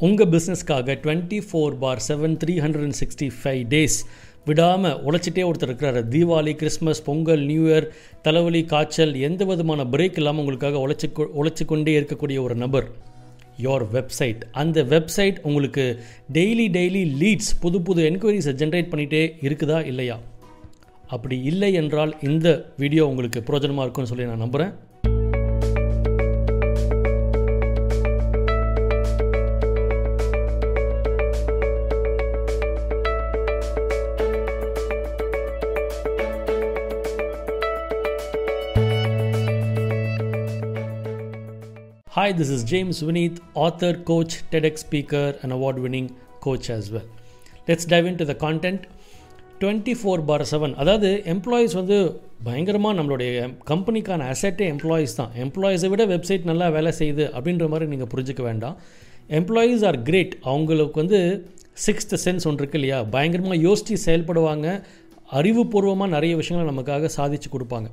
உங்கள் பிஸ்னஸ்க்காக twenty four by seven three hundred and sixty five days விடாமல் உழைச்சிட்டே ஒருத்தர் இருக்கிறாரு. Deepavali Christmas Pongal new year தலைவலி காய்ச்சல் எந்த விதமான பிரேக் இல்லாமல் உங்களுக்காக உழைச்சி உழைச்சி கொண்டே இருக்கக்கூடிய ஒரு நபர் யோர் வெப்சைட் அந்த வெப்சைட் உங்களுக்கு டெய்லி டெய்லி லீட்ஸ் புது புது என்கொயரிஸை ஜென்ரேட் பண்ணிகிட்டே இருக்குதா இல்லையா? அப்படி இல்லை என்றால் இந்த வீடியோ உங்களுக்கு பிரயோஜனமாக இருக்கும்னு சொல்லி நான் நம்புகிறேன் Hi, this is James Vineeth, author, coach, TEDx speaker, and award winning coach as well. Let's dive into the content twenty four by seven அதாவது எம்ப்ளாயீஸ் வந்து பயங்கரமாக நம்மளுடைய கம்பெனிக்கான அசட்டே எம்ப்ளாயீஸ் தான். எம்ப்ளாயீஸை விட வெப்சைட் நல்லா வேலை செய்யுது அப்படின்ற மாதிரி நீங்கள் புரிஞ்சுக்க வேண்டாம். எம்ப்ளாயீஸ் ஆர் கிரேட் அவங்களுக்கு வந்து சிக்ஸ்த் சென்ஸ் ஒன்று இருக்கு இல்லையா? பயங்கரமாக யோசித்து செயல்படுவாங்க. அறிவுபூர்வமாக நிறைய விஷயங்களை நமக்காக சாதிச்சு கொடுப்பாங்க.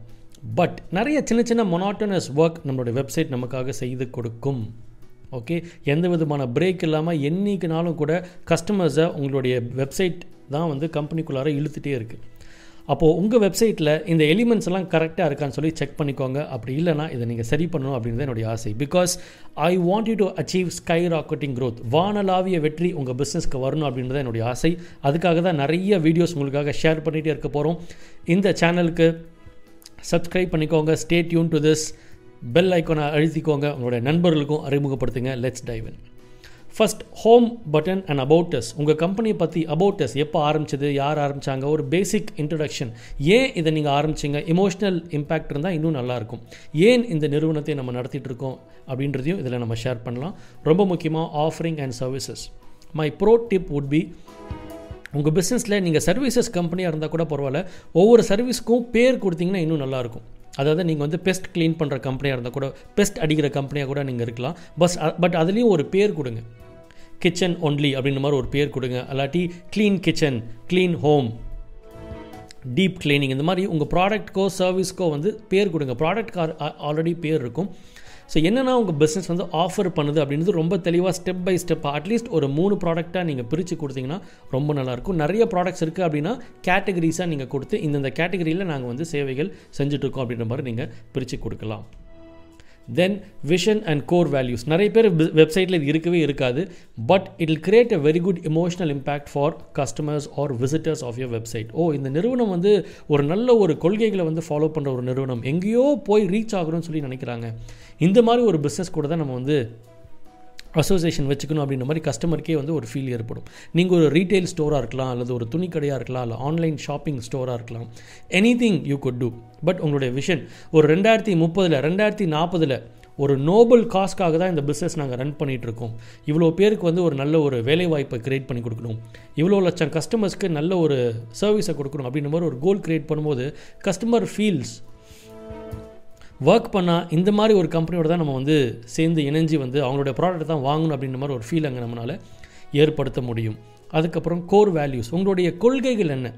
பட் நிறைய சின்ன சின்ன மொனாட்டனஸ் ஒர்க் நம்மளுடைய வெப்சைட் நமக்காக செய்து கொடுக்கும். ஓகே எந்த விதமான பிரேக் இல்லாமல் என்றைக்குனாலும் கூட கஸ்டமர்ஸை உங்களுடைய வெப்சைட் தான் வந்து கம்பெனிக்குள்ளார இழுத்துகிட்டே இருக்குது அப்போது உங்கள் வெப்சைட்டில் இந்த எலிமெண்ட்ஸ் எல்லாம் கரெக்டாக இருக்கான்னு சொல்லி செக் பண்ணிக்கோங்க. அப்படி இல்லைனா இதை நீங்கள் சரி பண்ணணும் அப்படின்றது என்னுடைய ஆசை. Because I want you to achieve skyrocketing growth வானலாவிய வெற்றி உங்கள் பிஸ்னஸ்க்கு வரணும் அப்படின்றது என்னுடைய ஆசை. அதுக்காக தான் நிறைய வீடியோஸ் உங்களுக்காக ஷேர் பண்ணிகிட்டே இருக்க போகிறோம் இந்த சேனலுக்கு சப்ஸ்கிரைப் பண்ணிக்கோங்க. Stay tuned to this bell ஐக்கோனை அழுத்திக்கோங்க. உங்களுடைய நண்பர்களுக்கும் அறிமுகப்படுத்துங்க. Let's dive in first home button and about us உங்கள் கம்பெனியை பற்றி அபவுட்டஸ் எப்போ ஆரம்பிச்சது யார் ஆரம்பித்தாங்க ஒரு பேசிக் இன்ட்ரடக்ஷன் ஏன் இதை நீங்கள் ஆரம்பிச்சிங்க? இமோஷனல் இம்பேக்ட் இருந்தால் இன்னும் நல்லாயிருக்கும் ஏன் இந்த நிறுவனத்தை நம்ம நடத்திட்டு இருக்கோம்? அப்படின்றதையும் இதில் நம்ம ஷேர் பண்ணலாம். ரொம்ப முக்கியமாக offering and services my pro tip would be உங்கள் பிஸ்னஸில் நீங்கள் சர்வீசஸ் கம்பெனியாக இருந்தால் கூட பரவாயில்ல. ஒவ்வொரு சர்வீஸ்க்கும் பேர் கொடுத்தீங்கன்னா இன்னும் நல்லாயிருக்கும். அதாவது நீங்கள் வந்து பெஸ்ட் க்ளீன் பண்ணுற கம்பெனியாக இருந்தால் கூட பெஸ்ட் அடிக்கிற கம்பெனியாக கூட நீங்கள் இருக்கலாம். பஸ் பட் அதுலேயும் ஒரு பேர் கொடுங்க. கிச்சன் ஒன்லி அப்படின்ற மாதிரி ஒரு பேர் கொடுங்க. அல்லாட்டி clean kitchen clean home deep cleaning இந்த மாதிரி உங்கள் ப்ராடக்ட்க்கோ சர்வீஸ்க்கோ வந்து பேர் கொடுங்க. ப்ராடக்ட்க்கு ஆல்ரெடி பேர் இருக்கும். ஸோ என்னென்னா உங்கள் பிஸ்னஸ் வந்து ஆஃபர் பண்ணுது அப்படின்றது ரொம்ப தெளிவாக ஸ்டெப் பை ஸ்டெப் அட்லீஸ்ட் ஒரு மூணு ப்ராடக்டாக நீங்கள் பிரித்து கொடுத்தீங்கன்னா ரொம்ப நல்லாயிருக்கும். நிறைய ப்ராடக்ட்ஸ் இருக்குது அப்படின்னா கேட்டகரிஸாக நீங்கள் கொடுத்து இந்தந்த கேட்டகரியில் நாங்கள் வந்து சேவைகள் செஞ்சுட்ருக்கோம் அப்படின்ற மாதிரி நீங்கள் பிரித்து கொடுக்கலாம். Then vision and core values நிறைய பேர் வெப்சைட்டில் இது இருக்கவே இருக்காது but it will create a very good emotional impact for customers or visitors of your website ஓ இந்த நிறுவனம் வந்து ஒரு நல்ல ஒரு கொள்கைகளை வந்து ஃபாலோ பண்ணுற ஒரு நிறுவனம். எங்கேயோ போய் ரீச் ஆகணும்னு சொல்லி நினைக்கிறாங்க. இந்த மாதிரி ஒரு பிஸ்னஸ் கூட தான் நம்ம வந்து அசோசியேஷன் வச்சுக்கணும் அப்படின்ற மாதிரி கஸ்டமருக்கே வந்து ஒரு ஃபீல் ஏற்படும். நீங்கள் ஒரு ரீட்டைல் ஸ்டோராக இருக்கலாம் அல்லது ஒரு துணி கடையாக இருக்கலாம் இல்லை ஆன்லைன் ஷாப்பிங் ஸ்டோராக இருக்கலாம். Anything you could do but உங்களுடைய விஷன் ஒரு ரெண்டாயிரத்தி முப்பதில் ரெண்டாயிரத்தி நாற்பதில் ஒரு நோபல் காஸ்க்காக தான் இந்த பிஸ்னஸ் நாங்கள் ரன் பண்ணிகிட்டு இருக்கோம். இவ்வளோ பேருக்கு வந்து ஒரு நல்ல ஒரு வேலைவாய்ப்பை க்ரியேட் பண்ணி கொடுக்கணும். இவ்வளோ லட்சம் கஸ்டமர்ஸ்க்கு நல்ல ஒரு சர்வீஸை கொடுக்கணும் அப்படின்ற மாதிரி ஒரு கோல் க்ரியேட் பண்ணும்போது கஸ்டமர் ஃபீல்ஸ் ஒர்க் பண்ணால் இந்த மாதிரி ஒரு கம்பெனியோட தான் நம்ம வந்து சேர்ந்து இணைஞ்சு வந்து அவங்களோட ப்ராடக்ட் தான் வாங்கணும் அப்படின்ற மாதிரி ஒரு ஃபீல் அங்கே நம்மளால் ஏற்படுத்த முடியும். அதுக்கப்புறம் கோர் வேல்யூஸ் உங்களுடைய கொள்கைகள் என்ன?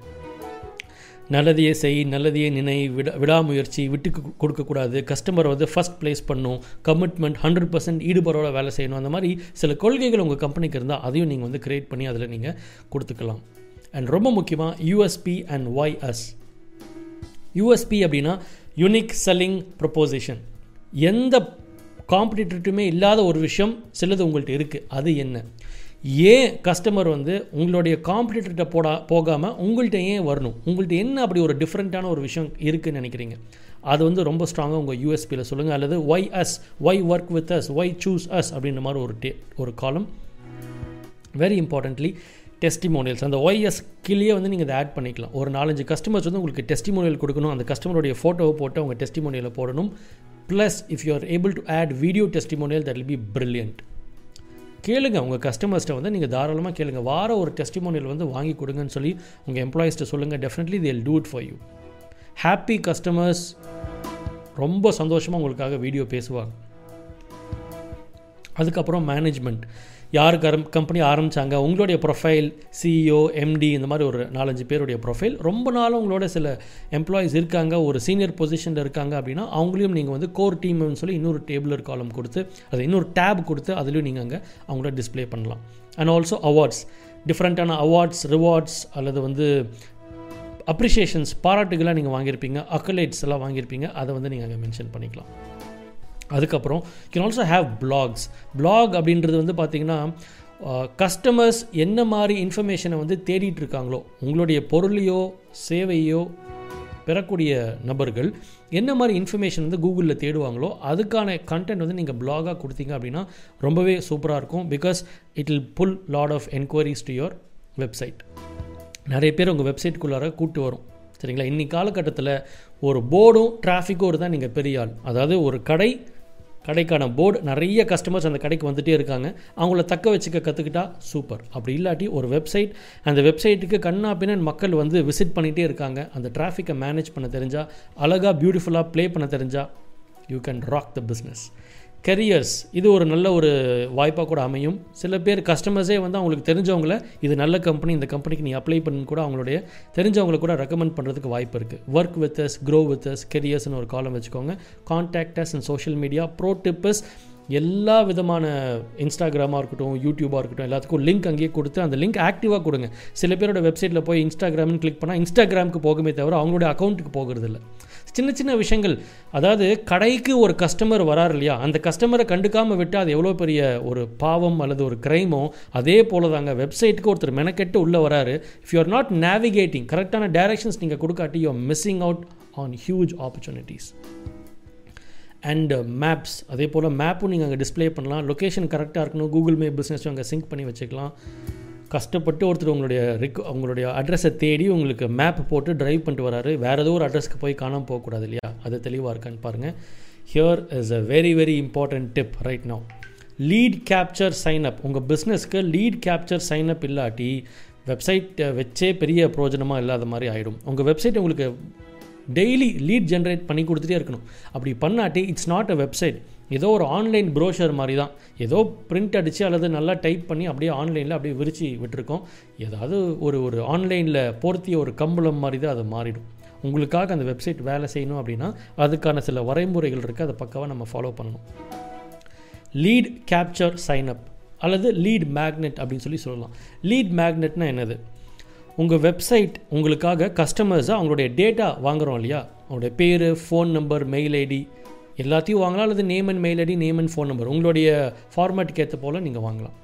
நல்லதையே செய் நல்லதையே நினை விடா விடாமுயற்சி விட்டு கொடுக்கக்கூடாது கஸ்டமரை வந்து ஃபஸ்ட் ப்ளேஸ் பண்ணும் கமிட்மெண்ட் ஹண்ட்ரட் பர்சன்ட் ஈடுபாடோட வேலை செய்யணும் அந்த மாதிரி சில கொள்கைகள் உங்கள் கம்பெனிக்கு இருந்தால் அதையும் நீங்கள் வந்து க்ரியேட் பண்ணி அதில் நீங்கள் கொடுத்துக்கலாம். அண்ட் ரொம்ப முக்கியமாக USP and why us USP அப்படின்னா யூனிக் செல்லிங் ப்ரொப்போசிஷன் எந்த காம்படிட்டர்ட்டுமே இல்லாத ஒரு விஷயம் சிலது உங்கள்கிட்ட இருக்குது அது என்ன? ஏன் கஸ்டமர் வந்து உங்களுடைய காம்படிட்டர்கிட்ட போடா போகாமல் உங்கள்கிட்ட ஏன் வரணும்? உங்கள்கிட்ட என்ன அப்படி ஒரு டிஃப்ரெண்ட்டான ஒரு விஷயம் இருக்குதுன்னு நினைக்கிறீங்க? அது வந்து ரொம்ப ஸ்ட்ராங்காக உங்கள் யூஎஸ்பியில் சொல்லுங்கள் அல்லது why us why work with us why choose us அப்படின்ற மாதிரி ஒரு டே ஒரு காலம் வெரி இம்பார்ட்டன்ட்லி டெஸ்டிமோனியல்ஸ் அந்த ஒய்எஸ் கீழே வந்து நீங்கள் இதை ஆட் பண்ணிக்கலாம். ஒரு நாலஞ்சு கஸ்டமர்ஸ் வந்து உங்களுக்கு டெஸ்டிமோனியல் கொடுக்கணும். அந்த கஸ்டமருடைய ஃபோட்டோவை போட்டு அவங்க டெஸ்டிமோனியலை போடணும். Plus if you are able to add video testimonial that will be brilliant கேளுங்க. உங்கள் கஸ்டமர்ஸ்ட்டை வந்து நீங்கள் தாராளமாக கேளுங்க. வார ஒரு டெஸ்டிமோனியல் வந்து வாங்கி கொடுங்கன்னு சொல்லி உங்கள் எம்ப்ளாயிஸ்ட்டை சொல்லுங்கள் definitely they'll do it for you happy customers ரொம்ப சந்தோஷமாக உங்களுக்காக வீடியோ பேசுவாங்க. அதுக்கப்புறம் மேனேஜ்மெண்ட் யார் கரம் கம்பெனி ஆரம்பித்தாங்க உங்களுடைய ப்ரொஃபைல் சிஇஓ எம்டி இந்த மாதிரி ஒரு நாலஞ்சு பேருடைய ப்ரொஃபைல் ரொம்ப நாளாக உங்களோட சில எம்ப்ளாயீஸ் இருக்காங்க ஒரு சீனியர் பொசிஷனில் இருக்காங்க அப்படின்னா அவங்களையும் நீங்கள் வந்து கோர் டீம்னு சொல்லி இன்னொரு டேபிளர் காலம் கொடுத்து அது இன்னொரு டேப் கொடுத்து அதுலேயும் நீங்கள் அங்கே அவங்கள டிஸ்ப்ளே பண்ணலாம். அண்ட் ஆல்சோ அவார்ட்ஸ் டிஃப்ரெண்ட்டான அவார்ட்ஸ் ரிவார்ட்ஸ் அல்லது வந்து அப்ரிஷியேஷன்ஸ் பாராட்டுகளாக நீங்கள் வாங்கியிருப்பீங்க அக்கலேட்ஸ் எல்லாம் வாங்கியிருப்பீங்க அதை வந்து நீங்கள் அங்கே மென்ஷன் பண்ணிக்கலாம். அதுக்கப்புறம் can also have blogs blog அப்படின்றது வந்து பார்த்திங்கன்னா கஸ்டமர்ஸ் என்ன மாதிரி இன்ஃபர்மேஷனை வந்து தேடிட்டு இருக்காங்களோ உங்களுடைய பொருளையோ சேவையோ பெறக்கூடிய நபர்கள் என்ன மாதிரி இன்ஃபர்மேஷன் வந்து கூகுளில் தேடுவாங்களோ அதுக்கான கண்டென்ட் வந்து நீங்கள் பிளாகாக கொடுத்தீங்க அப்படின்னா ரொம்பவே சூப்பராக இருக்கும். Because it will pull lot of enquiries to your website நிறைய பேர் உங்கள் வெப்சைட்குள்ளார கூட்டு வரும். சரிங்களா? இன்றைக்கி காலகட்டத்தில் ஒரு போர்டும் டிராஃபிக்கும் தான் நீங்கள் பெரிய ஆள். அதாவது ஒரு கடை கடைக்கான போர்டு நிறைய கஸ்டமர்ஸ் அந்த கடைக்கு வந்துகிட்டே இருக்காங்க. அவங்கள தக்க வச்சுக்க கற்றுக்கிட்டா சூப்பர் அப்படி இல்லாட்டி ஒரு வெப்சைட் அந்த வெப்சைட்டுக்கு கண்ணா பின்னன் மக்கள் வந்து விசிட் பண்ணிகிட்டே இருக்காங்க. அந்த டிராஃபிக்கை மேனேஜ் பண்ண தெரிஞ்சால் அழகாக பியூட்டிஃபுல்லாக ப்ளே பண்ண தெரிஞ்சால் you can rock the business careers இது ஒரு நல்ல ஒரு வாய்ப்பாக கூட அமையும். சில பேர் கஸ்டமர்ஸே வந்து அவங்களுக்கு தெரிஞ்சவங்கள இது நல்ல கம்பெனி இந்த கம்பெனிக்கு நீ அப்ளை பண்ணு கூட அவங்களுடைய தெரிஞ்சவங்களை கூட ரெக்கமெண்ட் பண்ணுறதுக்கு வாய்ப்பு இருக்குது work with us grow with us கெரியர்ஸ்னு ஒரு காலம் வச்சுக்கோங்க. Contacts and social media pro tips எல்லா விதமான இன்ஸ்டாகிராமாக இருக்கட்டும் யூடியூபாக இருக்கட்டும் எல்லாத்துக்கும் லிங்க் அங்கேயே கொடுத்து அந்த லிங்க் ஆக்டிவாக கொடுங்க. சில பேரோட வெப்சைட்டில் போய் இன்ஸ்டாகிராம்னு கிளிக் பண்ணால் இன்ஸ்டாகிராமுக்கு போகுமே தவிர அவங்களுடைய அக்கௌண்ட்டுக்கு போகிறது இல்லை சின்ன சின்ன விஷயங்கள். அதாவது கடைக்கு ஒரு கஸ்டமர் வராரு இல்லையா? அந்த கஸ்டமரை கண்டுக்காமல் விட்டு அது எவ்வளோ பெரிய ஒரு பாவம் அல்லது ஒரு கிரைமோ அதே போல தாங்க வெப்சைட்டுக்கு ஒருத்தர் மெனக்கெட்டு உள்ளே வராரு. If you are not navigating கரெக்டான டைரக்ஷன்ஸ் நீங்கள் கொடுக்காட்டி you are missing out on huge opportunities and maps uh, அதே போல் மேப்பும் நீங்கள் அங்கே டிஸ்பிளே பண்ணலாம். லொக்கேஷன் கரெக்டாக இருக்கணும். கூகுள் மே பிஸ்னஸும் அங்கே சிங்க் பண்ணி வச்சுக்கலாம். கஷ்டப்பட்டு ஒருத்தர் உங்களுடைய ரிக் உங்களுடைய அட்ரஸை தேடி உங்களுக்கு மேப் போட்டு ட்ரைவ் பண்ணிட்டு வராரு. வேறு ஏதோ ஒரு அட்ரஸ்க்கு போய் காணாமல் போகக்கூடாது இல்லையா? அது தெளிவாக இருக்கான்னு பாருங்கள் here is a very very important tip right no lead capture sign up உங்கள் பிஸ்னஸ்க்கு லீட் கேப்சர் சைன் அப் இல்லாட்டி வெப்சைட் வச்சே பெரிய பிரயோஜனமாக இல்லாத மாதிரி ஆகிடும் உங்கள் வெப்சைட் உங்களுக்கு டெய்லி லீட் ஜென்ரேட் பண்ணி கொடுத்துட்டே இருக்கணும். அப்படி பண்ணாட்டி இட்ஸ் நாட் அ வெப்சைட் ஏதோ ஒரு ஆன்லைன் ப்ரோஷர் மாதிரி தான் ஏதோ பிரிண்ட் அடித்து அல்லது நல்லா டைப் பண்ணி அப்படியே ஆன்லைனில் அப்படியே விரித்து விட்டுருக்கோம். ஏதாவது ஒரு ஒரு ஆன்லைனில் போர்த்திய ஒரு கம்பளம் மாதிரி தான் அது மாறிடும். உங்களுக்காக அந்த வெப்சைட் வேலை செய்யணும் அப்படின்னா அதுக்கான சில வரைமுறைகள் இருக்குது அதை பக்கவாக நம்ம ஃபாலோ பண்ணணும். லீட் கேப்சர் சைன் அப் அல்லது லீட் மேக்னெட் அப்படின்னு சொல்லி சொல்லலாம். லீட் மேக்னெட்னா என்னது? உங்கள் வெப்சைட் உங்களுக்காக கஸ்டமர்ஸாக அவங்களுடைய டேட்டா வாங்குகிறோம் இல்லையா? அவங்களுடைய பேர் ஃபோன் நம்பர் மெயில் ஐடி எல்லாத்தையும் வாங்கலாம். அல்லது name and mail ID name and phone number உங்களுடைய ஃபார்மேட்டுக்கு ஏற்ற போல் நீங்கள் வாங்கலாம்.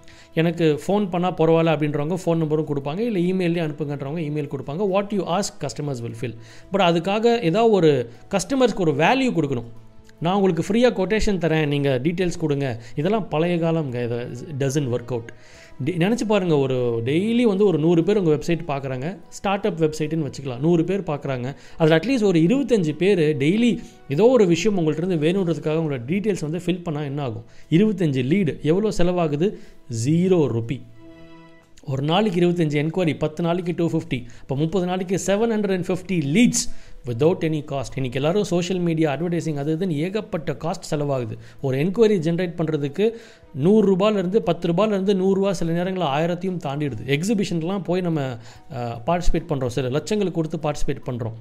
எனக்கு ஃபோன் பண்ணால் பரவாயில்ல அப்படின்றவங்க ஃபோன் நம்பரும் கொடுப்பாங்க. இல்லை இமெயிலே அனுப்புங்கன்றவங்க இமெயில் கொடுப்பாங்க. What you ask customers will fill but அதுக்காக ஏதாவது ஒரு கஸ்டமர்ஸ்க்கு ஒரு வேல்யூ கொடுக்கணும். நான் உங்களுக்கு ஃப்ரீயாக கொட்டேஷன் தரேன். நீங்கள் டீட்டெயில்ஸ் கொடுங்க. இதெல்லாம் பழைய காலம்ங்க. இதை டசன் ஒர்க் அவுட் நினச்சி பாருங்கள் ஒரு டெய்லி வந்து ஒரு நூறு பேர் உங்கள் வெப்சைட் பார்க்குறாங்க ஸ்டார்ட் அப் வெப்சைட்டுன்னு வச்சுக்கலாம். நூறு பேர் பார்க்குறாங்க அதில் அட்லீஸ்ட் ஒரு இருபத்தஞ்சு பேர் டெய்லி ஏதோ ஒரு விஷயம் உங்கள்கிட்ட வேணுன்றதுக்காக உங்களோட டீட்டெயில்ஸ் வந்து ஃபில் பண்ணால் என்ன ஆகும்? இருபத்தஞ்சு லீடு எவ்வளோ செலவாகுது? ஜீரோ ருபி ஒரு நாளைக்கு இருபத்தஞ்சி என்கொயரி பத்து நாளைக்கு டூ ஃபிஃப்டி இப்போ முப்பது நாளைக்கு seven hundred and fifty leads without any cost இன்றைக்கி எல்லோரும் சோஷியல் மீடியா அட்வர்டைசிங் அது இதுன்னு ஏகப்பட்ட காஸ்ட் செலவாகுது. ஒரு என்கொயரி ஜென்ரேட் பண்ணுறதுக்கு நூறுரூபாலேருந்து பத்து ரூபாலேருந்து நூறுரூவா சில நேரங்களில் ஆயிரத்தையும் தாண்டிடுது. எக்ஸிபிஷன்லாம் போய் நம்ம பார்ட்டிசிபேட் பண்ணுறோம் சில லட்சங்களுக்கு கொடுத்து பார்ட்டிசிபேட் பண்ணுறோம்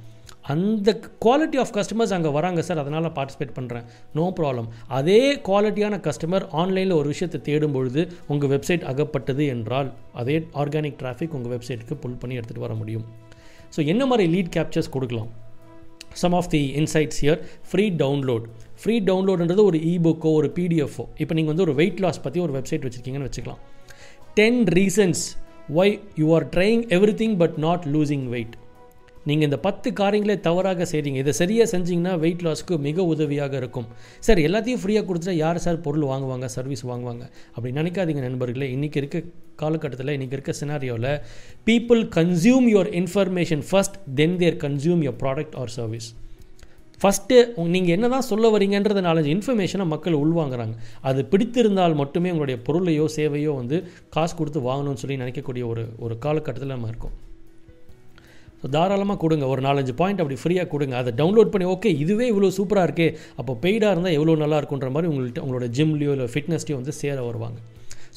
அந்த குவாலிட்டி ஆஃப் கஸ்டமர்ஸ் அங்கே வராங்க சார் அதனால் பார்ட்டிசிபேட் பண்ணுறேன் நோ ப்ராப்ளம் அதே குவாலிட்டியான கஸ்டமர் ஆன்லைனில் ஒரு விஷயத்தை தேடும் பொழுது உங்கள் வெப்சைட் அகப்பட்டது என்றால் அதே ஆர்கானிக் டிராஃபிக் உங்கள் வெப்சைட்டுக்கு புல் பண்ணி எடுத்துகிட்டு வர முடியும். ஸோ என்ன மாதிரி லீட் கேப்சர்ஸ் கொடுக்கலாம்? Some of the insights here free download free டவுன்லோடுன்றது ஒரு இபுக்கோ ஒரு பிடிஎஃபோ இப்போ நீங்கள் வந்து ஒரு வெயிட் லாஸ் பற்றி ஒரு வெப்சைட் வச்சுருக்கீங்கன்னு வச்சுக்கலாம். Ten reasons why you are trying everything but not losing weight நீங்கள் இந்த பத்து காரியங்களே தவறாக செய்கிறீங்க இதை சரியாக செஞ்சிங்கன்னா வெயிட் லாஸ்க்கு மிக உதவியாக இருக்கும். சார் எல்லாத்தையும் ஃப்ரீயாக கொடுத்துட்டா யார் சார் பொருள் வாங்குவாங்க சர்வீஸ் வாங்குவாங்க? அப்படி நினைக்காதீங்க நண்பர்களே. இன்றைக்கி இருக்க காலகட்டத்தில் இன்றைக்கி இருக்க சினாரியோவில் people consume your information first then they consume your product or service first நீங்கள் என்ன தான் சொல்ல வரீங்கன்றத நாலஞ்சு இன்ஃபர்மேஷனை மக்கள் உள்வாங்குறாங்க. அது பிடித்திருந்தால் மட்டுமே உங்களுடைய பொருளையோ சேவையோ வந்து காசு கொடுத்து வாங்கணும்னு சொல்லி நினைக்கக்கூடிய ஒரு ஒரு காலகட்டத்தில் நம்ம இருக்கோம். ஸோ தாராளமாக கொடுங்க. ஒரு நாலஞ்சு பாயிண்ட் அப்படி ஃப்ரீயாக கொடுங்க. அதை டவுன்லோட் பண்ணி ஓகே இதுவே இவ்வளோ சூப்பராக இருக்கே. அப்போ பெய்டாக இருந்தால் எவ்வளோ நல்லா இருக்குன்ற மாதிரி உங்கள்கிட்ட உங்களோட ஜிம்லேயோ இல்லை ஃபிட்னஸ்லையோ வந்து சேர வருவாங்க.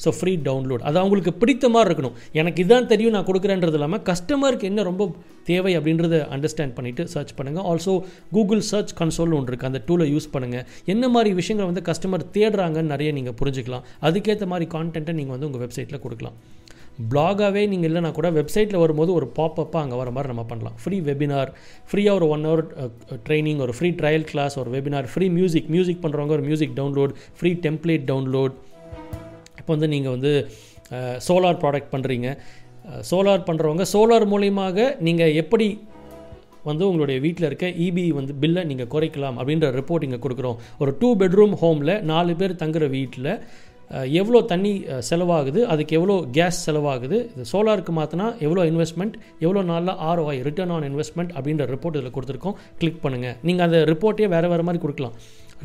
ஸோ ஃப்ரீ டவுன்லோட் அது அவங்களுக்கு பிடித்த மாதிரி இருக்கணும். எனக்கு இதுதான் தெரியும் நான் கொடுக்குறேன்றது இல்லாமல் கஸ்டமருக்கு என்ன ரொம்ப தேவை அப்படின்றத அண்டர்ஸ்டாண்ட் பண்ணிவிட்டு சர்ச் பண்ணுங்கள் ஆல்சோ கூகுள் சர்ச் கன்சோல் ஒன்று இருக்குது அந்த டூலை யூஸ் பண்ணுங்கள் என்ன மாதிரி விஷயங்களை வந்து கஸ்டமர் தேடுறாங்கன்னு நிறைய நீங்கள் புரிஞ்சுக்கலாம். அதுக்கேற்ற மாதிரி கான்டென்ட்டை நீங்கள் வந்து உங்கள் வெப்சைட்டில் கொடுக்கலாம். பிளாகாகவே நீங்கள் இல்லைனா கூட வெப்சைட்டில் வரும்போது ஒரு பாப்பப்பாக அங்கே வர மாதிரி நம்ம பண்ணலாம். ஃப்ரீ வெபினார் ஃப்ரீயாக ஒரு ஒன் ஹவர் ட்ரைனிங் ஒரு ஃப்ரீ ட்ரையல் கிளாஸ் ஒரு வெபினார் ஃப்ரீ மியூசிக் மியூசிக் பண்ணுறவங்க ஒரு music download free template download இப்போ வந்து நீங்கள் வந்து சோலார் ப்ராடக்ட் பண்ணுறீங்க சோலார் பண்ணுறவங்க சோலார் மூலியமாக நீங்கள் எப்படி வந்து உங்களுடைய வீட்டில் இருக்க இபி வந்து பில்லை நீங்கள் குறைக்கலாம் அப்படின்ற ரிப்போர்ட் இங்கே கொடுக்குறோம். ஒரு டூ பெட்ரூம் ஹோமில் நாலு பேர் தங்குற வீட்டில் எவ்வளோ தண்ணி செலவாகுது அதுக்கு எவ்வளோ கேஸ் செலவாகுது இது சோலாருக்கு மாற்றினா எவ்வளோ இன்வெஸ்ட்மெண்ட் எவ்வளோ நாளில் ஆர்ஓஐ ரிட்டர்ன் ஆன் இன்வெஸ்ட்மெண்ட் அப்படின்ற ரிப்போர்ட் இதில் கொடுத்துருக்கோம். கிளிக் பண்ணுங்கள் நீங்கள் அந்த ரிப்போர்ட்டே வேறு வேறு மாதிரி கொடுக்கலாம்.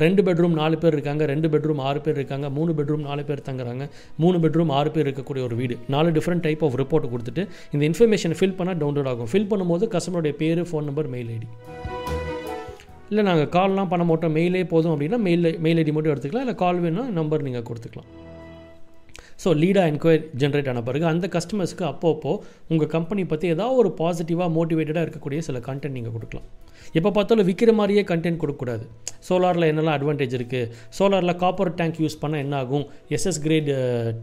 ரெண்டு பெட்ரூம் நாலு பேர் இருக்காங்க ரெண்டு பெட்ரூம் ஆறு பேர் இருக்காங்க மூணு பெட்ரூம் நாலு பேர் தங்குறாங்க மூணு பெட்ரூம் ஆறு பேர் இருக்கக்கூடிய ஒரு வீடு நாலு டிஃப்ரெண்ட் டைப் ஆஃப் ரிப்போர்ட் கொடுத்துட்டு இந்த இன்ஃபர்மேஷன் ஃபில் பண்ணால் டவுன்லோட் ஆகும். ஃபில் பண்ணும்போது கஸ்டமருடைய பேர் ஃபோன் நம்பர் மெயில் ஐடி இல்லை நாங்கள் கால்லாம் பண்ண மாட்டோம். மெயிலே போதும் அப்படின்னா மெயில் மெயில் ஐடி மட்டும் எடுத்துக்கலாம். இல்லை கால் வேணும்னா நம்பர் நீங்கள் கொடுத்துக்கலாம். ஸோ லீடாக என்கொயரி ஜென்ரேட் ஆன பிறகு அந்த கஸ்டமர்ஸ்க்கு அப்பப்போ உங்கள் கம்பெனி பற்றி ஏதாவது ஒரு பாசிட்டிவாக மோட்டிவேட்டடாக இருக்கக்கூடிய சில கண்டென்ட் நீங்கள் கொடுக்கலாம். எப்போ பார்த்தாலும் விற்கிற மாதிரியே கண்டென்ட் கொடுக்கக்கூடாது. சோலாரில் என்னெல்லாம் அட்வான்டேஜ் இருக்குது சோலாரில் காப்பர் டேங்க் யூஸ் பண்ணால் என்ன ஆகும் எஸ்எஸ் கிரேட்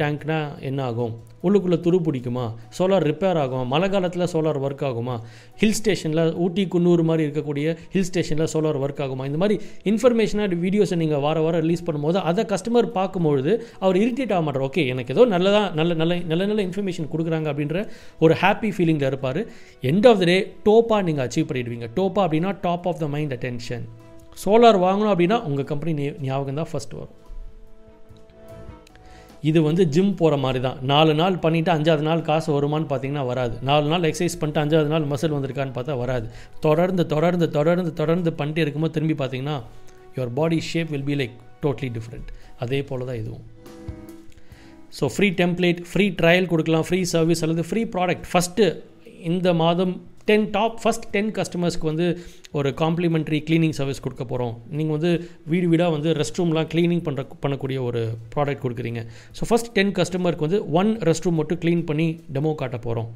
டேங்க்னா என்ன ஆகும் உள்ளுக்குள்ளே துரு பிடிக்குமா? சோலார் ரிப்பேர் ஆகும்? மழை காலத்தில் சோலார் ஒர்க் ஆகுமா? ஹில் ஸ்டேஷனில் ஊட்டி குன்னூர் மாதிரி இருக்கக்கூடிய ஹில் ஸ்டேஷனில் சோலார் ஒர்க் ஆகுமா? இந்த மாதிரி இன்ஃபர்மேஷனாக வீடியோஸை நீங்கள் வார வாரம் ரிலீஸ் பண்ணும்போது அதை கஸ்டமர் பார்க்கும்பொழுது அவர் இரிட்டேட் ஆக மாட்டார். ஓகே எனக்கு ஏதோ நல்லதாக நல்ல நல்ல நல்ல நல்ல இன்ஃபர்மேஷன் கொடுக்குறாங்க அப்படின்ற ஒரு ஹாப்பி ஃபீலிங்கில் இருப்பார். எண்ட் ஆஃப் த டே டோப்பாக நீங்கள் அச்சீவ் பண்ணிடுவீங்க. டோப்பா அப்படின்னு top of the mind attention solar வாங்கணும் அப்படின்னா உங்கள் கம்பெனி ஞாபகம் தான் ஃபஸ்ட் வரும். இது வந்து ஜிம் போகிற மாதிரி தான் நாலு நாள் பண்ணிவிட்டு அஞ்சாவது நாள் காசு வருமானு பார்த்தீங்கன்னா வராது. நாலு நாள் எக்ஸசைஸ் பண்ணிட்டு அஞ்சாவது நாள் மசில் வந்திருக்கான்னு பார்த்தா வராது. தொடர்ந்து தொடர்ந்து தொடர்ந்து தொடர்ந்து பண்ணிட்டே இருக்கும்போது திரும்பி பார்த்தீங்கன்னா your body shape will be like totally different அதே போல் தான் இதுவும். So free template free trial கொடுக்கலாம் ஃப்ரீ சர்வீஸ் அல்லது ஃப்ரீ ப்ராடக்ட் ஃபஸ்ட்டு இந்த மாதம் டென் டாப் ஃபஸ்ட் டென் கஸ்டமர்ஸ்க்கு வந்து ஒரு காம்ப்ளிமெண்ட்ரி க்ளீனிங் சர்வீஸ் கொடுக்க போகிறோம் நீங்கள் வந்து வீடு வீடாக வந்து ரெஸ்ட் ரூம்லாம் க்ளீனிங் பண்ணுற பண்ணக்கூடிய ஒரு ப்ராடக்ட் கொடுக்குறீங்க. ஸோ ஃபஸ்ட் டென் கஸ்டமருக்கு வந்து ஒன் ரெஸ்ட் ரூம் மட்டும் க்ளீன் பண்ணி டெமோ காட்ட போகிறோம்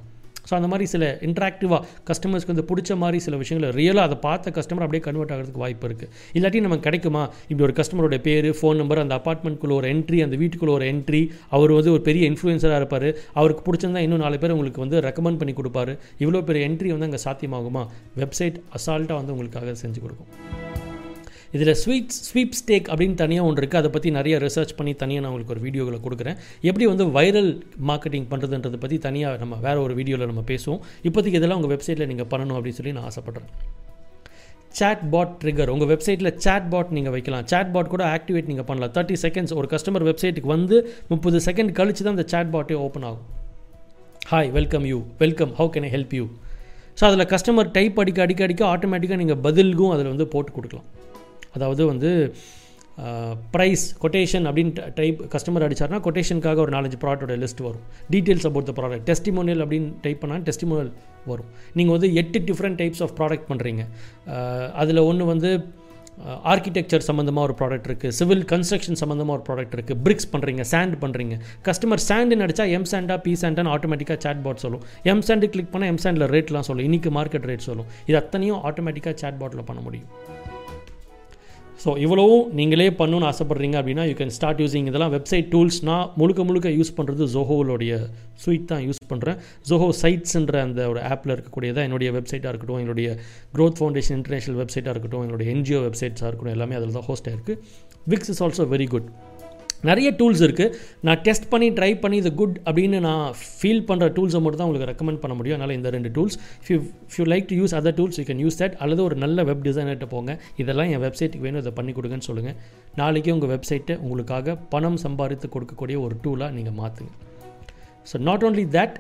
ஸோ அந்த மாதிரி சில இன்ட்ராக்டிவாக கஸ்டமர்ஸ்க்கு வந்து பிடிச்ச மாதிரி சில விஷயங்களை ரியலாக அதை பார்த்த கஸ்டமர் அப்படியே கன்வெர்ட் ஆகிறதுக்கு வாய்ப்பு இருக்குது இல்லாட்டி நமக்கு கிடைக்குமா? இப்படி ஒரு கஸ்டமரோட பேர் ஃபோன் நம்பர் அந்த அப்பார்ட்மெண்ட்குள்ளே ஒரு என்ட்ரி அந்த வீட்டுக்குள்ளே ஒரு என்ட்ரி அவர் வந்து ஒரு பெரிய இன்ஃப்ளூயன்சராக இருப்பார். அவருக்கு பிடிச்சிருந்தா இன்னும் நாலு பேர் உங்களுக்கு வந்து ரெக்கமெண்ட் பண்ணி கொடுப்பாரு. இவ்வளோ பெரிய என்ட்ரி வந்து அங்கே சாத்தியமாகுமா? வெப்சைட் அசால்ட்டாக வந்து உங்களுக்காக செஞ்சு கொடுக்கும். இதில் ஸ்வீட் ஸ்வீப் ஸ்டேக் அப்படின்னு தனியாக ஒன்று இருக்குது அதை பற்றி நிறைய ரிசர்ச் பண்ணி தனியாக நான் உங்களுக்கு ஒரு வீடியோவில் கொடுக்குறேன். எப்படி வந்து வைரல் மார்க்கெட்டிங் பண்ணுறதுன்றதை பற்றி தனியாக நம்ம வேறு ஒரு வீடியோவில் நம்ம பேசுவோம். இப்போதைக்கு இதெல்லாம் உங்கள் வெப்சைட்டில் நீங்கள் பண்ணணும் அப்படின்னு சொல்லி நான் ஆசைப்பட்றேன். சாட் பாட் ட்ரிகர் உங்கள் வெப்சைட்டில் சேட் பாட் நீங்கள் வைக்கலாம். சாட் பாட் கூட ஆக்டிவேட் நீங்கள் பண்ணலாம். தேர்ட்டி செகண்ட்ஸ் ஒரு கஸ்டமர் வெப்சைட்டுக்கு வந்து முப்பது செகண்ட் கழிச்சு தான் அந்த சேட் பாட்டே ஓப்பன் ஆகும். Hi welcome you welcome how can I help you so அதில் கஸ்டமர் டைப் அடிக்க அடிக்க அடிக்க ஆட்டோமேட்டிக்காக நீங்கள் பதிலுக்கும் அதில் வந்து போட்டு கொடுக்கலாம். அதாவது வந்து ப்ரைஸ் கொட்டேஷன் அப்படின்னு டைப் கஸ்டமர் அடித்தார்னா கொட்டேஷனுக்காக ஒரு நாலஞ்சு ப்ராடக்டோட லிஸ்ட் வரும். Details about the product testimonial அப்படின்னு டைப் பண்ணால் டெஸ்டிமோனியல் வரும். நீங்கள் வந்து எட்டு டிஃப்ரெண்ட் டைப்ஸ் ஆஃப் ப்ராடக்ட் பண்ணுறீங்க அதில் ஒன்று வந்து ஆர்கிடெக்சர் சம்மந்தமாக ஒரு ப்ராடக்ட் இருக்குது சிவில் கன்ஸ்ட்ரக்ஷன் சம்மந்தமாக ஒரு ப்ராடக்ட் இருக்குது பிரிக்ஸ் பண்ணுறீங்க சாண்ட் பண்ணுறீங்க கஸ்டமர் சாண்டுன்னு அடித்தா எம் சாண்டா பி சாண்டான்னு ஆட்டோமேட்டிக்காக சேட் பாட் சொல்லும். எம் சாண்டு கிளிக் பண்ணால் எம் சாண்டில் ரேட்லாம் சொல்லும். இன்றைக்கி மார்க்கெட் ரேட் சொல்லும். இது அத்தனையும் ஆட்டோமேட்டிக்காக சேட் பாட்டில் பண்ண முடியும். ஸோ இவ்வளவும் நீங்களே பண்ணணும்னு ஆசைப்பட்றீங்க அப்படின்னா யூ கேன் ஸ்டார்ட் யூஸிங் இதெல்லாம் வெப்சைட் டூல்ஸ் நான் முழுக்க முழுக்க யூஸ் பண்ணுறது ஜோஹோவோடைய ஸ்வீட் தான் யூஸ் பண்ணுறேன் ஜோஹோ சைட்ஸ்ன்ற அந்த ஒரு ஆப்பில் இருக்கக்கூடியதான் என்னுடைய வெப்சைட்டாக இருக்கட்டும் என்னுடைய க்ரோத் ஃபவுண்டேஷன் இன்டர்நேஷனல் வெப்சைட்டாக இருக்கட்டும் என்னுடைய என்ஜிஓ வெப்சைட்ஸாக இருக்கட்டும் எல்லாமே அதில் தான் ஹோஸ்ட் ஆயிருக்கு. Wix is also very good நிறைய டூல்ஸ் இருக்குது நான் டெஸ்ட் பண்ணி ட்ரை பண்ணி இது குட் அப்படின்னு நான் ஃபீல் பண்ணுற டூல்ஸை மட்டும் தான் உங்களுக்கு ரெக்கமெண்ட் பண்ண முடியும். அதனால் இந்த ரெண்டு tools if you you you like to use other tools you can use that அல்லது ஒரு நல்ல வெப் டிசைனர்கிட்ட போங்க. இதெல்லாம் என் வெப்சைட்டுக்கு வேணும். இதை பண்ணி கொடுங்கன்னு சொல்லுங்கள் நாளைக்கே உங்கள் வெப்சைட்டை உங்களுக்காக பணம் சம்பாதித்து கொடுக்கக்கூடிய ஒரு டூலாக நீங்கள் மாற்றுங்க so not only that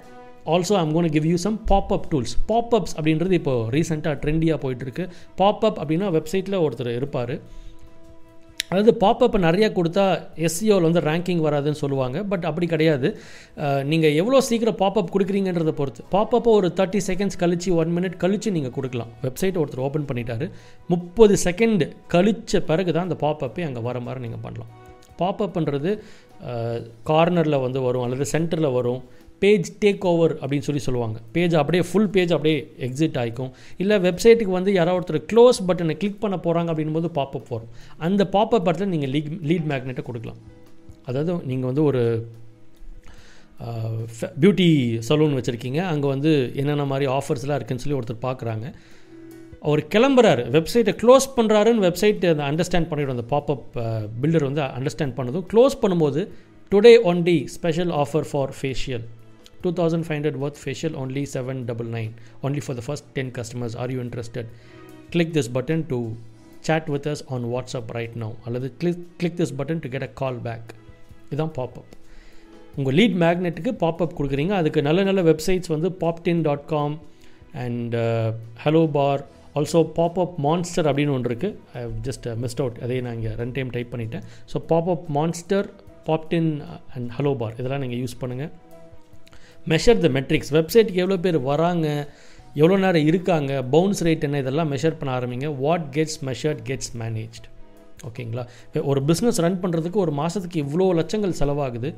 also I'm gonna give you some popup tools popups அப்படின்றது இப்போ ரீசெண்டாக ட்ரெண்டியாக போயிட்டுருக்கு பாப்அப் அப்படின்னா வெப்சைட்டில் ஒருத்தர் இருப்பார். அதாவது பாப்பப்பை நிறையா கொடுத்தா எஸ்சிஓவில் வந்து ரேங்கிங் வராதுன்னு சொல்லுவாங்க. பட் அப்படி கிடையாது. நீங்கள் எவ்வளோ சீக்கிரம் பாப்பப் கொடுக்குறீங்கன்றதை பொறுத்து. பாப்பப்பை ஒரு தேர்ட்டி செகண்ட்ஸ் கழிச்சு ஒன் மினிட் கழித்து நீங்கள் கொடுக்கலாம். வெப்சைட் ஒருத்தர் ஓப்பன் பண்ணிட்டாரு. முப்பது செகண்ட் கழித்த பிறகு தான் அந்த பாப்பப்பே அங்கே வர மாதிரி நீங்கள் பண்ணலாம். பாப்பப்ன்றது கார்னரில் வந்து வரும் அல்லது சென்டரில் வரும். பேஜ் டேக் ஓவர் அப்படின்னு சொல்லி சொல்லுவாங்க. பேஜ் அப்படியே ஃபுல் பேஜ் அப்படியே எக்ஸிட் ஆகிக்கும் இல்லை வெப்சைட்டுக்கு வந்து யாராவது ஒருத்தர் க்ளோஸ் பட்டனை கிளிக் பண்ண போகிறாங்க அப்படின்போது பாப்பப் வரும். அந்த பாப்பப் படத்தில் நீங்கள் லீட் லீட் மேக்னெட்டை கொடுக்கலாம். அதாவது நீங்கள் வந்து ஒரு பியூட்டி சலூன் வச்சுருக்கீங்க. அங்கே வந்து என்னென்ன மாதிரி ஆஃபர்ஸ்லாம் இருக்குன்னு சொல்லி ஒருத்தர் பார்க்குறாங்க அவர் கிளம்புறாரு. வெப்சைட்டை க்ளோஸ் பண்ணுறாருன்னு வெப்சைட் அந்த அண்டர்ஸ்டாண்ட் பண்ணிவிடும் அந்த பாப்பப் பில்டர் வந்து அண்டர்ஸ்டாண்ட் பண்ணதும் க்ளோஸ் பண்ணும்போது today only special offer for facial two thousand five hundred worth facial only seven double nine only for the first ten customers are you interested click this button to chat with us on WhatsApp right now. அல்லது click click this button to get a call back இதுதான் popup உங்கள் lead மேக்னெட்டுக்கு popup கொடுக்குறீங்க. அதுக்கு நல்ல நல்ல websites வந்து Poptin dot com and Hello Bar also Popup Monster அப்படின்னு ஒன்று இருக்குது ஐ ஜஸ்ட் மிஸ்ட் அவுட் அதே நான் இங்கே ரெண்டு டைம் டைப் பண்ணிட்டேன் so Popup Monster Poptin and Hello Bar இதெல்லாம் நீங்கள் யூஸ் பண்ணுங்கள் மெஷர் த மெட்ரிக்ஸ் வெப்சைட்டுக்கு எவ்வளோ பேர் வராங்க எவ்வளோ நேரம் இருக்காங்க பவுன்ஸ் ரேட் என்ன இதெல்லாம் மெஷர் பண்ண ஆரம்பிங்க. What gets measured gets managed ஓகேங்களா? ஒரு பிஸ்னஸ் ரன் பண்ணுறதுக்கு ஒரு மாதத்துக்கு இவ்வளோ லட்சங்கள் செலவாகுது.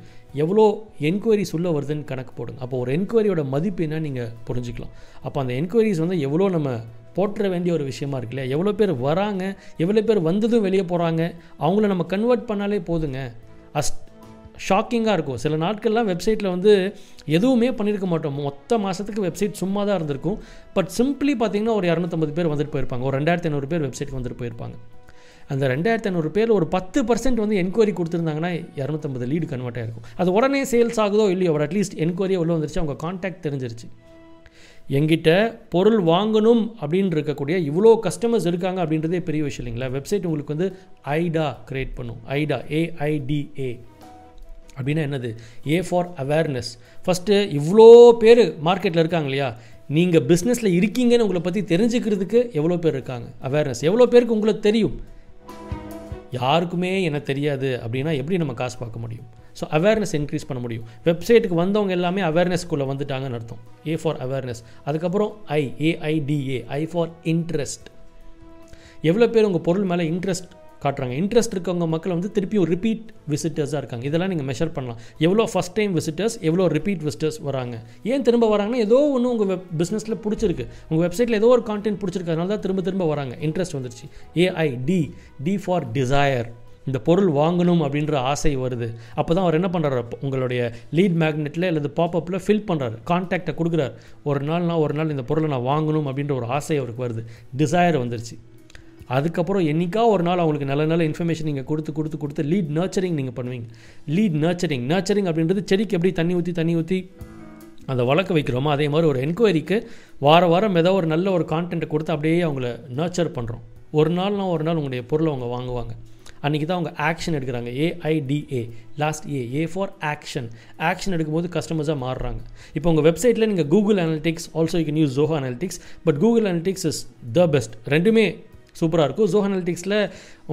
எவ்வளோ என்கொயரிஸ் உள்ள வருதுன்னு கணக்கு போடுங்க. அப்போ ஒரு என்கொயரியோட மதிப்பு என்ன நீங்கள் புரிஞ்சுக்கலாம். அப்போ அந்த என்கொயரிஸ் வந்து எவ்வளோ நம்ம போட்டுற வேண்டிய ஒரு விஷயமா இருக்கு இல்லையா? எவ்வளோ பேர் வராங்க எவ்வளோ பேர் வந்ததும் வெளியே போகிறாங்க அவங்கள நம்ம கன்வெர்ட் பண்ணாலே போதுங்க. அஸ் ஷாக்கிங்காக இருக்கும். சில நாட்கள்லாம் வெப்சைட்டில் வந்து எதுவுமே பண்ணியிருக்க மாட்டோம். மொத்த மாதத்துக்கு வெப்சைட் சும்மா தான் இருந்திருக்கும். பட் சிம்பிளி பார்த்தீங்கன்னா ஒரு இரநூத்தம்பது பேர் வந்துட்டு போயிருப்பாங்க. ஒரு ரெண்டாயிரத்தி ஐநூறு பேர் வெப்சைட்டுக்கு வந்துட்டு போயிருப்பாங்க. அந்த ரெண்டாயிரத்தி ஐநூறு பேர் ஒரு பத்து பர்சன்ட் வந்து என்கொயரி கொடுத்துருந்தாங்கன்னா இரநூத்தம்பது லீடு கன்வெர்ட் ஆகிருக்கும் அது உடனே சேல்ஸ் ஆகுதோ இல்லையோ ஒரு அட்லீஸ்ட் என்கொயரியே உள்ள வந்துருச்சு அவங்க காண்டாக்ட் தெரிஞ்சிருச்சு. எங்கிட்ட பொருள் வாங்கணும் அப்படின்னு இருக்கக்கூடிய இவ்வளோ கஸ்டமர்ஸ் இருக்காங்க அப்படின்றதே பெரிய விஷயம் இல்லைங்களா? வெப்சைட் உங்களுக்கு வந்து ஐடா க்ரியேட் பண்ணும். ஐடா ஏஐடிஏ அப்படின்னா என்னது? ஏ ஃபார் அவேர்னஸ் ஃபஸ்ட்டு இவ்வளோ பேர் மார்க்கெட்டில் இருக்காங்க இல்லையா? நீங்கள் பிஸ்னஸில் இருக்கீங்கன்னு உங்களை பற்றி தெரிஞ்சுக்கிறதுக்கு எவ்வளோ பேர் இருக்காங்க? அவேர்னஸ் எவ்வளோ பேருக்கு உங்களுக்கு தெரியும்? யாருக்குமே என்ன தெரியாது அப்படின்னா எப்படி நம்ம காசு பார்க்க முடியும்? ஸோ அவேர்னஸ் இன்க்ரீஸ் பண்ண முடியும். வெப்சைட்டுக்கு வந்தவங்க எல்லாமே அவேர்னஸ்க்குள்ளே வந்துட்டாங்கன்னு அர்த்தம். ஏ ஃபார் அவேர்னஸ் அதுக்கப்புறம் I AIDA I for interest எவ்வளோ பேர் உங்கள் பொருள் மேலே இன்ட்ரெஸ்ட் காட்டுறாங்க. இன்ட்ரெஸ்ட் இருக்கவங்க மக்கள் வந்து திருப்பியும் ரிப்பீட் விசிட்டர்ஸாக இருக்காங்க. இதெல்லாம் நீங்கள் மெஷர் பண்ணலாம். எவ்வளோ ஃபஸ்ட் டைம் விசிட்டர்ஸ் எவ்வளோ ரிப்பீட் விசிட்டர்ஸ் வராங்க. ஏன் திரும்ப வராங்கன்னா ஏதோ ஒன்று உங்கள் வெப் பிஸ்னஸில் பிடிச்சிருக்கு. உங்கள் வெப்சைட்டில் ஏதோ ஒரு கான்டென்ட் பிடிச்சிருக்கு. அதனால தான் திரும்ப திரும்ப வராங்க. இன்ட்ரெஸ்ட் வந்துருச்சு. AI D D for desire இந்த பொருள் வாங்கணும் அப்படின்ற ஆசை வருது. அப்போ தான் அவர் என்ன பண்ணுறாரு உங்களுடைய லீட் மேக்னெட்டில் அல்லது பாப்பப்பில் ஃபில் பண்ணுறாரு கான்டாக்டை கொடுக்குறாரு. ஒரு நாள் நான் ஒரு நாள் இந்த பொருளை நான் வாங்கணும் அப்படின்ற ஒரு ஆசை அவருக்கு வருது. டிசையர் வந்துருச்சு. அதுக்கப்புறம் என்றைக்கா ஒரு நாள் அவங்களுக்கு நல்ல நல்ல இன்ஃபர்மேஷன் நீங்கள் கொடுத்து கொடுத்து கொடுத்து லீட் நர்ச்சரிங் நீங்கள் பண்ணுவீங்க. லீட் நர்ச்சரிங் நர்ச்சரிங் அப்படின்றது செடிக்கு எப்படி தண்ணி ஊற்றி தண்ணி ஊற்றி அதை வளர்க்க வைக்கிறோமோ அதே மாதிரி ஒரு என்கொயரிக்கு வார வாரம் ஏதோ ஒரு நல்ல ஒரு கான்டென்ட்டை கொடுத்து அப்படியே அவங்கள நர்ச்சர் பண்ணுறோம் ஒரு நாள்னா ஒரு நாள் உங்களுடைய பொருளை அவங்க வாங்குவாங்க. அன்றைக்கி தான் அவங்க ஆக்ஷன் எடுக்கிறாங்க. AIDA last A A for action action எடுக்கும்போது கஸ்டமர்ஸாக மாறுறாங்க. இப்போ உங்கள் வெப்சைட்டில் நீங்கள் Google Analytics also you can use Zoho Analytics but Google Analytics is the best ரெண்டுமே சூப்பராக இருக்கும். ஜோ அனலிட்டிக்ஸில்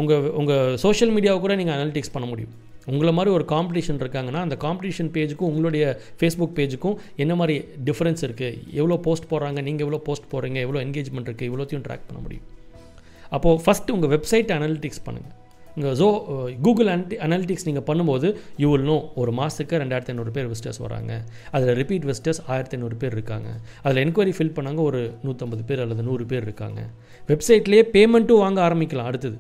உங்கள் உங்கள் சோஷியல் மீடியாவை கூட நீங்கள் அனலிட்டிக்ஸ் பண்ண முடியும். உங்களை மாதிரி ஒரு காம்படிஷன் இருக்காங்கன்னா அந்த காம்படிஷன் பேஜுக்கும் உங்களுடைய ஃபேஸ்புக் பேஜுக்கும் என்ன மாதிரி டிஃப்ரென்ஸ் இருக்குது எவ்வளோ போஸ்ட் போடுறாங்க? நீங்கள் எவ்வளோ போஸ்ட் போடுறீங்க? எவ்வளோ என்கேஜ்மெண்ட் இருக்குது இவ்வளோத்தையும் ட்ராக் பண்ண முடியும். அப்போது ஃபஸ்ட்டு உங்கள் வெப்சைட் அனலிட்டிக்ஸ் பண்ணுங்கள் இங்கே கூகுள் அனி அனலிட்டிக்ஸ் நீங்கள் பண்ணும்போது யூ வில் நோ ஒரு மாதத்துக்கு ரெண்டாயிரத்தி ஐநூறு பேர் விசிட்டர்ஸ் வராங்க. அதில் ரிப்பீட் விசிட்டர்ஸ் ஆயிரத்தி ஐநூறு பேர் இருக்காங்க. அதில் என்கொயரி ஃபில் பண்ணாங்க ஒரு நூற்றம்பது பேர் அல்லது நூறு பேர் இருக்காங்க. வெப்சைட்லேயே பேமெண்ட்டும் வாங்க ஆரம்பிக்கலாம் அடுத்தது.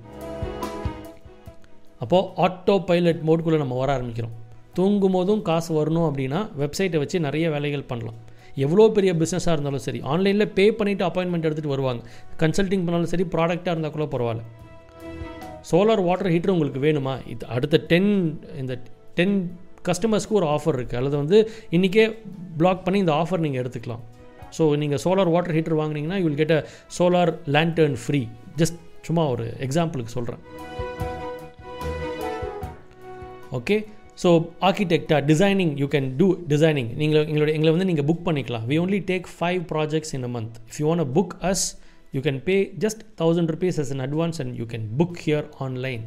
அப்போது ஆட்டோ பைலட் மோட்குள்ளே நம்ம வர ஆரம்பிக்கிறோம். தூங்கும் போதும் காசு வரணும் அப்படின்னா வெப்சைட்டை வச்சு நிறைய வேலைகள் பண்ணலாம். எவ்வளோ பெரிய பிஸ்னஸாக இருந்தாலும் சரி ஆன்லைனில் பே பண்ணிவிட்டு அப்பாயின்மெண்ட் எடுத்துகிட்டு வருவாங்க. கன்சல்ட்டிங் பண்ணாலும் சரி ப்ராடக்டாக இருந்தால் கூட பரவாயில்ல. சோலார் வாட்டர் ஹீட்டர் உங்களுக்கு வேணுமா? இது அடுத்த டென் இந்த டென் கஸ்டமர்ஸ்க்கு ஒரு ஆஃபர் இருக்குது அல்லது வந்து இன்றைக்கே பிளாக் பண்ணி இந்த ஆஃபர் நீங்கள் எடுத்துக்கலாம். ஸோ நீங்கள் சோலார் வாட்டர் ஹீட்டர் வாங்கினீங்கன்னா you will get a solar lantern free just சும்மா ஒரு எக்ஸாம்பிளுக்கு சொல்கிறேன் okay so ஆர்கிடெக்டா designing you can do designing நீங்கள் எங்களோட எங்களை வந்து நீங்கள் புக் பண்ணிக்கலாம். We only take five projects in a month if you want book us you can pay just 1000 rupees as an advance and you can book here online.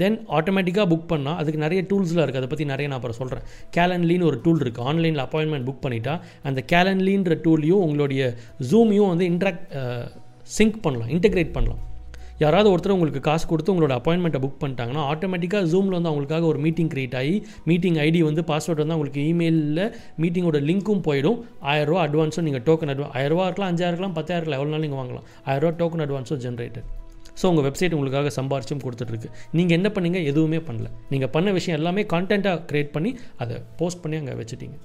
Then ஆட்டோமேட்டிக்காக book பண்ணால் அதுக்கு நிறைய டூல்ஸ்லாம் இருக்குது அதை பற்றி நிறைய நான் அப்புறம் சொல்கிறேன் கேலன்லின்னு ஒரு டூல் இருக்குது ஆன்லைனில் அப்பாயின்மெண்ட் புக் பண்ணிட்டா அந்த கேலன்லின்ற டூல்லையும் உங்களுடைய ஜூமையும் வந்து இன்ட்ராக்ட் சிங்க் பண்ணலாம் இன்டெகிரேட் பண்ணலாம். யாராவது ஒருத்தர் உங்களுக்கு காசு கொடுத்து உங்களோட அப்பாயின்மெண்ட்டை புக் பண்ணிட்டாங்கன்னா ஆட்டோமேட்டிக்காக ஜூமில் வந்து அவங்களுக்காக ஒரு மீட்டிங் க்ரியேட் ஆகி மீட்டிங் ஐடி வந்து பாஸ்வேர்ட் வந்து அவங்களுக்கு இமெயிலில் மீட்டிங்கோட லிங்க்கும் போயிடும். ஆயிரரூவா அட்வான்ஸும் நீங்கள் டோக்கன் அட்வான்ஸ் ஆயிரரூவா இருக்கலாம் அஞ்சாயிரம் இருக்கலாம் பத்தாயிரம் இருக்கலாம் எவ்வளோ நாள் நீங்கள் வாங்கலாம். ஆயிரரூவா டோக்கன் அட்வான்ஸும் ஜென்ரேட்டட் ஸோ உங்கள் வெப்சைட் உங்களுக்காக சம்பாரிச்சும் கொடுத்துட்ருக்கு. நீங்கள் என்ன பண்ணீங்க? எதுவுமே பண்ணல. நீங்கள் பண்ண விஷயம் எல்லாமே கான்டென்ட்டாக க்ரியேட் பண்ணி அதை போஸ்ட் பண்ணி அங்கே வச்சுட்டீங்க.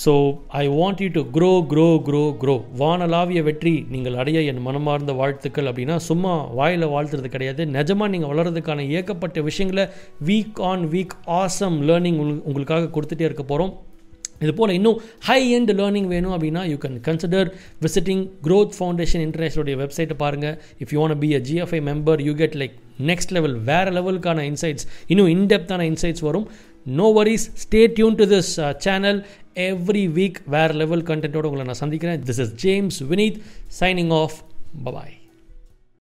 So I want you to grow grow grow grow வானலாவிய வெற்றி நீங்கள் அடைய என் மனமார்ந்த வாழ்த்துக்கள் அப்படின்னா சும்மா வாயில் வாழ்த்துறது கிடையாது. நிஜமாக நீங்கள் வளர்கிறதுக்கான ஏகப்பட்ட விஷயங்களை week on week awesome learning உங்களுக்காக கொடுத்துட்டே இருக்க போகிறோம் இது போல் இன்னும் ஹை எண்ட் லேர்னிங் வேணும் அப்படின்னா you can consider visiting Growth Foundation இன்டர்நேஷனோடைய வெப்சைட்டை பாருங்கள் if you want be a GFI member you get like next level வேறு லெவலுக்கான இன்சைட்ஸ் இன்னும் இன்டெப்த்தான இன்சைட்ஸ் வரும். No worries stay tuned to this channel every week வேறு லெவல் கண்டென்ட்டோட உங்களை நான் சந்திக்கிறேன். This is James Vineeth signing off bye bye